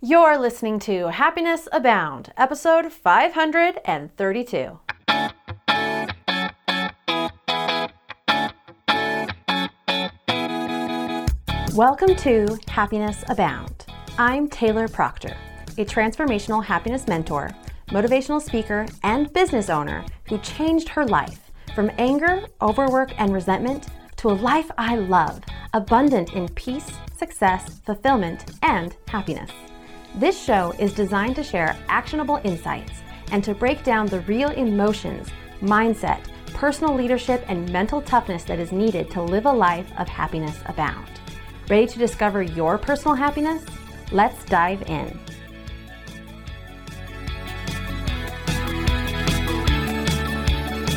You're listening to Happiness Abound, episode 532. Welcome to Happiness Abound. I'm Taylor Proctor, a transformational happiness mentor, motivational speaker, and business owner who changed her life from anger, overwork, and resentment to a life I love, abundant in peace, success, fulfillment, and happiness. This show is designed to share actionable insights and to break down the real emotions, mindset, personal leadership, and mental toughness that is needed to live a life of happiness abound. Ready to discover your personal happiness? Let's dive in.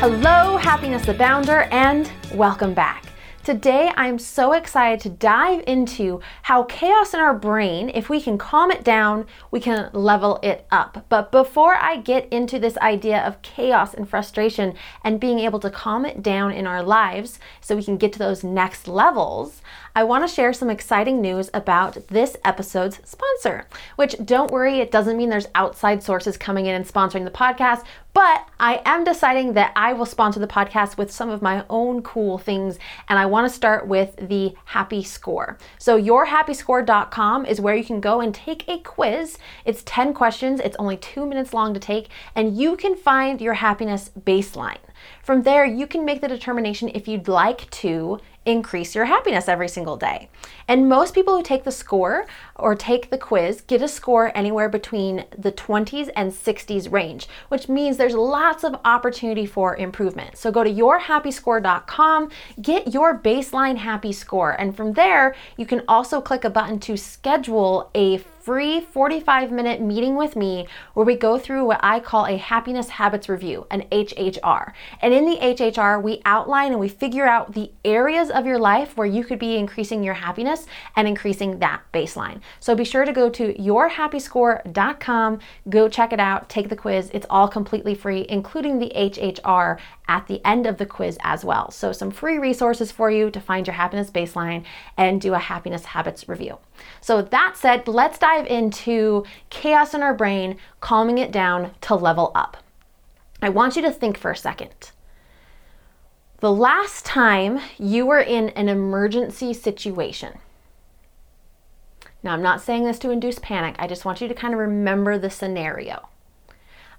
Hello, Happiness Abounder, and welcome back. Today, I'm so excited to dive into how chaos in our brain, if we can calm it down, we can level it up. But before I get into this idea of chaos and frustration and being able to calm it down in our lives so we can get to those next levels, I want to share some exciting news about this episode's sponsor. Which, don't worry, it doesn't mean there's outside sources coming in and sponsoring the podcast, but I am deciding that I will sponsor the podcast with some of my own cool things, and I want to start with the Happy Score. So, yourhappyscore.com is where you can go and take a quiz. It's 10 questions, it's only two minutes long to take, and you can find your happiness baseline. From there, you can make the determination if you'd like to increase your happiness every single day. And most people who take the score or take the quiz get a score anywhere between the 20s and 60s range, which means there's lots of opportunity for improvement. So go to yourhappyscore.com, get your baseline happy score, and from there, you can also click a button to schedule a free 45 minute meeting with me where we go through what I call a happiness habits review, an HHR. And in the HHR, we outline and we figure out the areas of your life where you could be increasing your happiness and increasing that baseline. So be sure to go to yourhappyscore.com, go check it out, take the quiz. It's all completely free, including the HHR at the end of the quiz as well. So, some free resources for you to find your happiness baseline and do a happiness habits review. So, that said, let's dive into chaos in our brain, calming it down to level up. I want you to think for a second. The last time you were in an emergency situation, now I'm not saying this to induce panic, I just want you to kind of remember the scenario.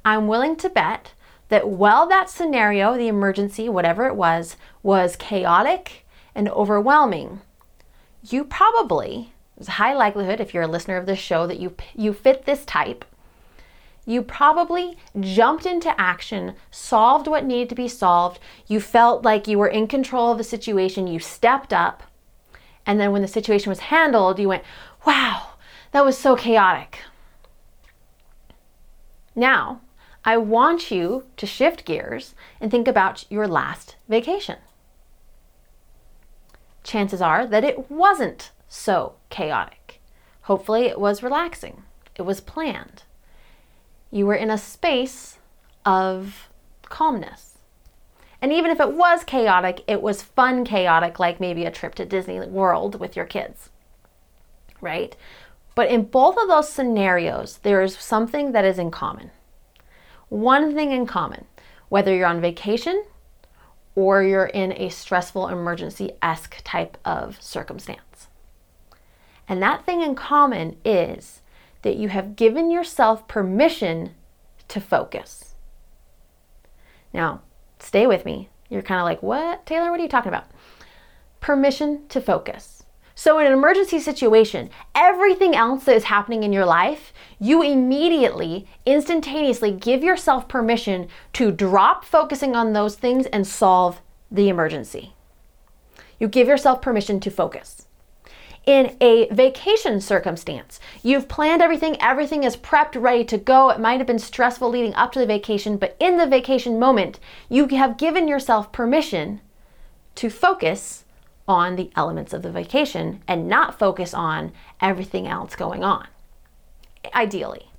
I'm willing to bet that while that scenario, the emergency, whatever it was, was chaotic and overwhelming, you probably, there's a high likelihood if you're a listener of this show that you, you fit this type, you probably jumped into action, solved what needed to be solved, you felt like you were in control of the situation, you stepped up, and then when the situation was handled, you went, wow, that was so chaotic. Now, I want you to shift gears and think about your last vacation. Chances are that it wasn't so chaotic. Hopefully, it was relaxing, it was planned. You were in a space of calmness. And even if it was chaotic, it was fun chaotic, like maybe a trip to Disney World with your kids, right? But in both of those scenarios, there is something that is in common one thing in common whether you're on vacation or you're in a stressful emergency esque type of circumstance. And that thing in common is that you have given yourself permission to focus. Now, stay with me. You're kind of like, what, Taylor? What are you talking about? Permission to focus. So, in an emergency situation, everything else that is happening in your life, you immediately, instantaneously give yourself permission to drop focusing on those things and solve the emergency. You give yourself permission to focus. In a vacation circumstance, you've planned everything, everything is prepped, ready to go. It might have been stressful leading up to the vacation, but in the vacation moment, you have given yourself permission to focus on the elements of the vacation and not focus on everything else going on. Ideally.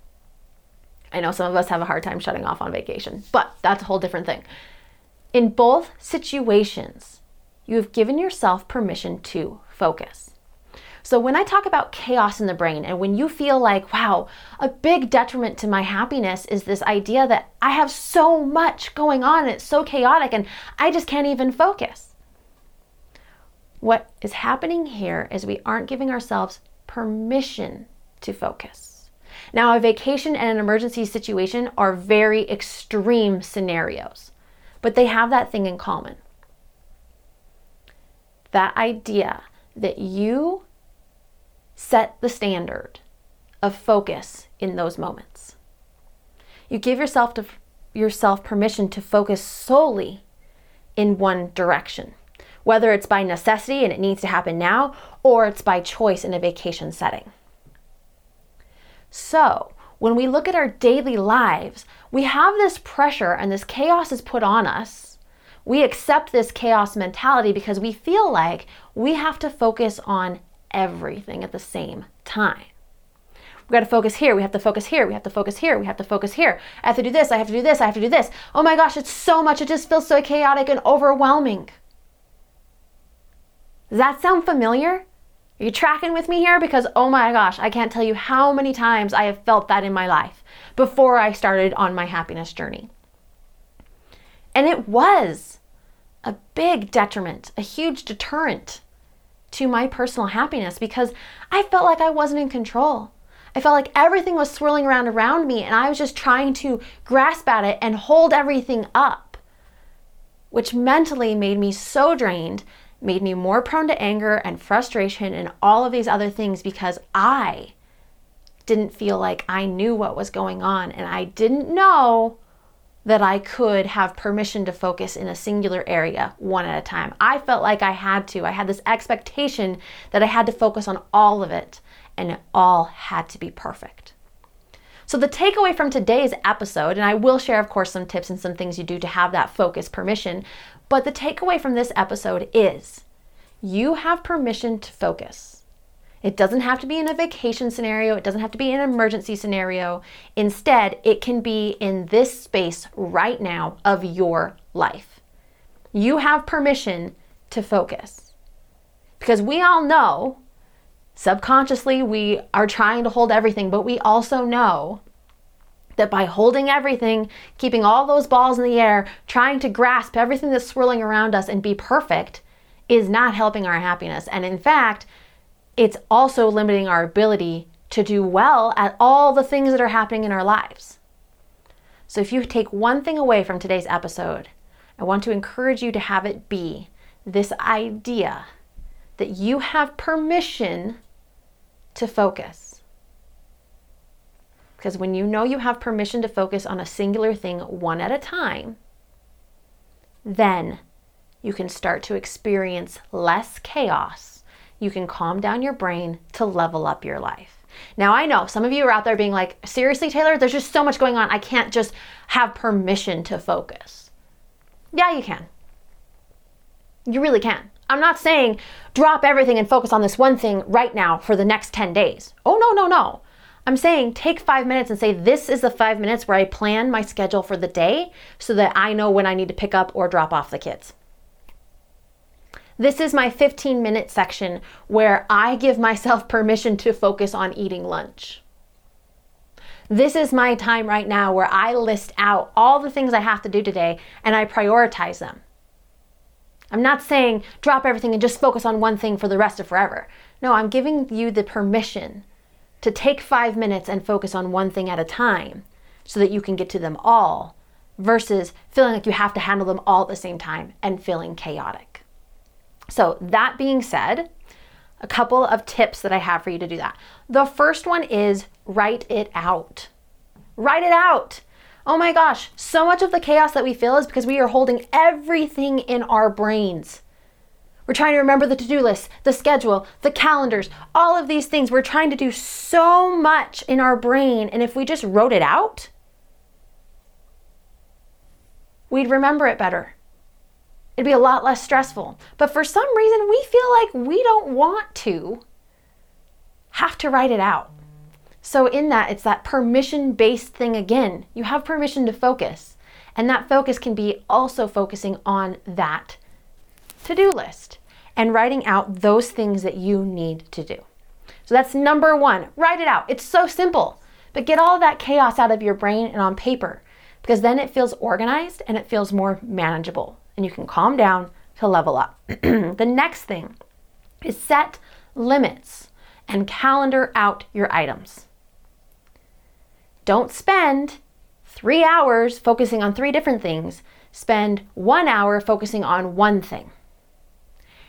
I know some of us have a hard time shutting off on vacation, but that's a whole different thing. In both situations, you have given yourself permission to focus. So, when I talk about chaos in the brain, and when you feel like, wow, a big detriment to my happiness is this idea that I have so much going on and it's so chaotic and I just can't even focus. What is happening here is we aren't giving ourselves permission to focus. Now, a vacation and an emergency situation are very extreme scenarios, but they have that thing in common. That idea that you set the standard of focus in those moments. You give yourself to yourself permission to focus solely in one direction, whether it's by necessity and it needs to happen now or it's by choice in a vacation setting. So, when we look at our daily lives, we have this pressure and this chaos is put on us. We accept this chaos mentality because we feel like we have to focus on everything at the same time. We got to focus here. We have to focus here. We have to focus here. We have to focus here. I have to do this. I have to do this. I have to do this. Oh my gosh, it's so much. It just feels so chaotic and overwhelming. Does that sound familiar? Are you tracking with me here? Because oh my gosh, I can't tell you how many times I have felt that in my life before I started on my happiness journey. And it was a big detriment, a huge deterrent to my personal happiness because I felt like I wasn't in control. I felt like everything was swirling around around me and I was just trying to grasp at it and hold everything up, which mentally made me so drained, made me more prone to anger and frustration and all of these other things because I didn't feel like I knew what was going on and I didn't know that I could have permission to focus in a singular area one at a time. I felt like I had to. I had this expectation that I had to focus on all of it, and it all had to be perfect. So, the takeaway from today's episode, and I will share, of course, some tips and some things you do to have that focus permission, but the takeaway from this episode is you have permission to focus. It doesn't have to be in a vacation scenario, it doesn't have to be an emergency scenario. Instead, it can be in this space right now of your life. You have permission to focus. Because we all know, subconsciously, we are trying to hold everything, but we also know that by holding everything, keeping all those balls in the air, trying to grasp everything that's swirling around us and be perfect, is not helping our happiness. And in fact, it's also limiting our ability to do well at all the things that are happening in our lives. So, if you take one thing away from today's episode, I want to encourage you to have it be this idea that you have permission to focus. Because when you know you have permission to focus on a singular thing one at a time, then you can start to experience less chaos you can calm down your brain to level up your life. Now, I know some of you are out there being like, seriously, Taylor, there's just so much going on. I can't just have permission to focus. Yeah, you can. You really can. I'm not saying drop everything and focus on this one thing right now for the next 10 days. Oh, no, no, no. I'm saying take five minutes and say, this is the five minutes where I plan my schedule for the day so that I know when I need to pick up or drop off the kids. This is my 15 minute section where I give myself permission to focus on eating lunch. This is my time right now where I list out all the things I have to do today and I prioritize them. I'm not saying drop everything and just focus on one thing for the rest of forever. No, I'm giving you the permission to take five minutes and focus on one thing at a time so that you can get to them all versus feeling like you have to handle them all at the same time and feeling chaotic. So, that being said, a couple of tips that I have for you to do that. The first one is write it out. Write it out. Oh my gosh, so much of the chaos that we feel is because we are holding everything in our brains. We're trying to remember the to do list, the schedule, the calendars, all of these things. We're trying to do so much in our brain. And if we just wrote it out, we'd remember it better. It'd be a lot less stressful. But for some reason, we feel like we don't want to have to write it out. So, in that, it's that permission based thing again. You have permission to focus. And that focus can be also focusing on that to do list and writing out those things that you need to do. So that's number one. Write it out. It's so simple. But get all that chaos out of your brain and on paper because then it feels organized and it feels more manageable and you can calm down to level up. the next thing is set limits and calendar out your items. Don't spend three hours focusing on three different things, spend one hour focusing on one thing.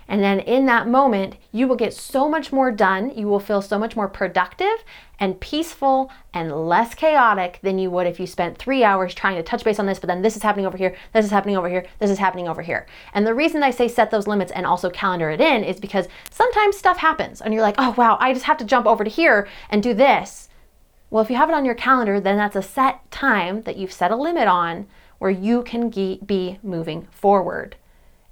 And then in that moment, you will get so much more done. You will feel so much more productive and peaceful and less chaotic than you would if you spent three hours trying to touch base on this, but then this is happening over here, this is happening over here, this is happening over here. And the reason I say set those limits and also calendar it in is because sometimes stuff happens and you're like, oh wow, I just have to jump over to here and do this. Well, if you have it on your calendar, then that's a set time that you've set a limit on where you can be moving forward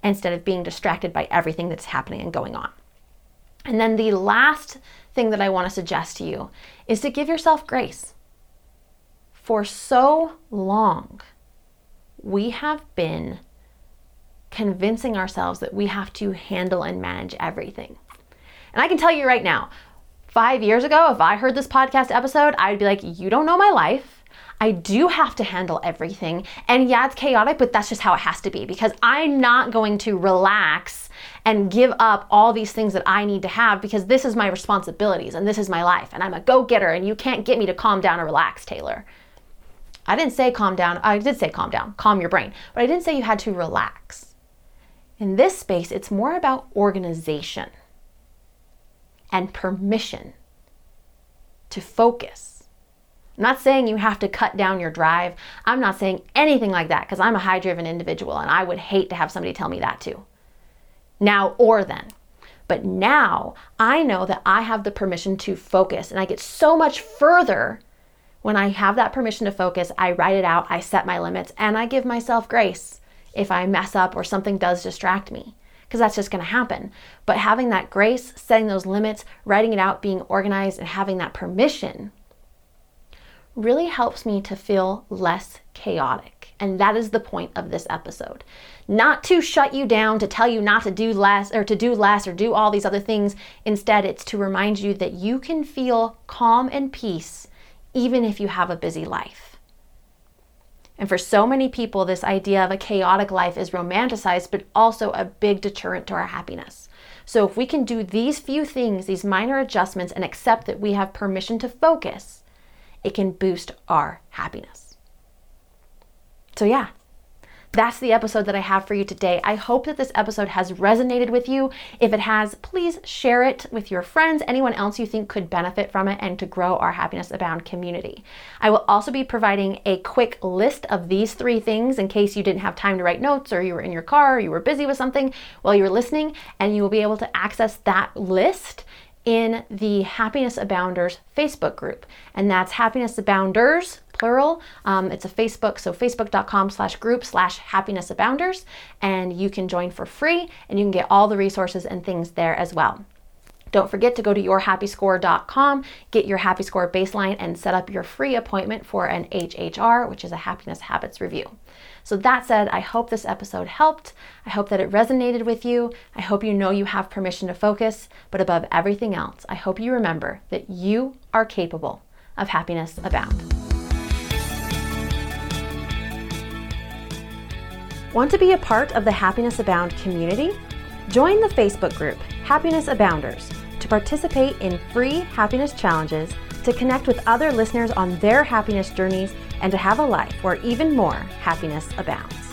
instead of being distracted by everything that's happening and going on. And then the last thing that I want to suggest to you is to give yourself grace. For so long, we have been convincing ourselves that we have to handle and manage everything. And I can tell you right now, five years ago, if I heard this podcast episode, I'd be like, You don't know my life. I do have to handle everything. And yeah, it's chaotic, but that's just how it has to be because I'm not going to relax and give up all these things that I need to have because this is my responsibilities and this is my life. And I'm a go getter and you can't get me to calm down or relax, Taylor. I didn't say calm down. I did say calm down, calm your brain, but I didn't say you had to relax. In this space, it's more about organization and permission to focus I'm not saying you have to cut down your drive. I'm not saying anything like that because I'm a high driven individual and I would hate to have somebody tell me that too. Now or then. But now I know that I have the permission to focus and I get so much further when I have that permission to focus. I write it out, I set my limits, and I give myself grace if I mess up or something does distract me because that's just going to happen. But having that grace, setting those limits, writing it out, being organized, and having that permission really helps me to feel less chaotic. And that is the point of this episode. Not to shut you down, to tell you not to do less or to do less or do all these other things. Instead, it's to remind you that you can feel calm and peace even if you have a busy life. And for so many people, this idea of a chaotic life is romanticized, but also a big deterrent to our happiness. So, if we can do these few things, these minor adjustments, and accept that we have permission to focus, it can boost our happiness. So, yeah, that's the episode that I have for you today. I hope that this episode has resonated with you. If it has, please share it with your friends, anyone else you think could benefit from it, and to grow our Happiness Abound community. I will also be providing a quick list of these three things in case you didn't have time to write notes or you were in your car or you were busy with something while you were listening, and you will be able to access that list in the Happiness Abounders Facebook group. And that's Happiness Abounders, plural. Um, it's a Facebook, so facebook.com slash group slash happiness abounders. And you can join for free and you can get all the resources and things there as well. Don't forget to go to yourhappyscore.com, get your happy score baseline, and set up your free appointment for an HHR, which is a happiness habits review. So, that said, I hope this episode helped. I hope that it resonated with you. I hope you know you have permission to focus. But above everything else, I hope you remember that you are capable of happiness abound. Want to be a part of the Happiness Abound community? Join the Facebook group Happiness Abounders to participate in free happiness challenges, to connect with other listeners on their happiness journeys, and to have a life where even more happiness abounds.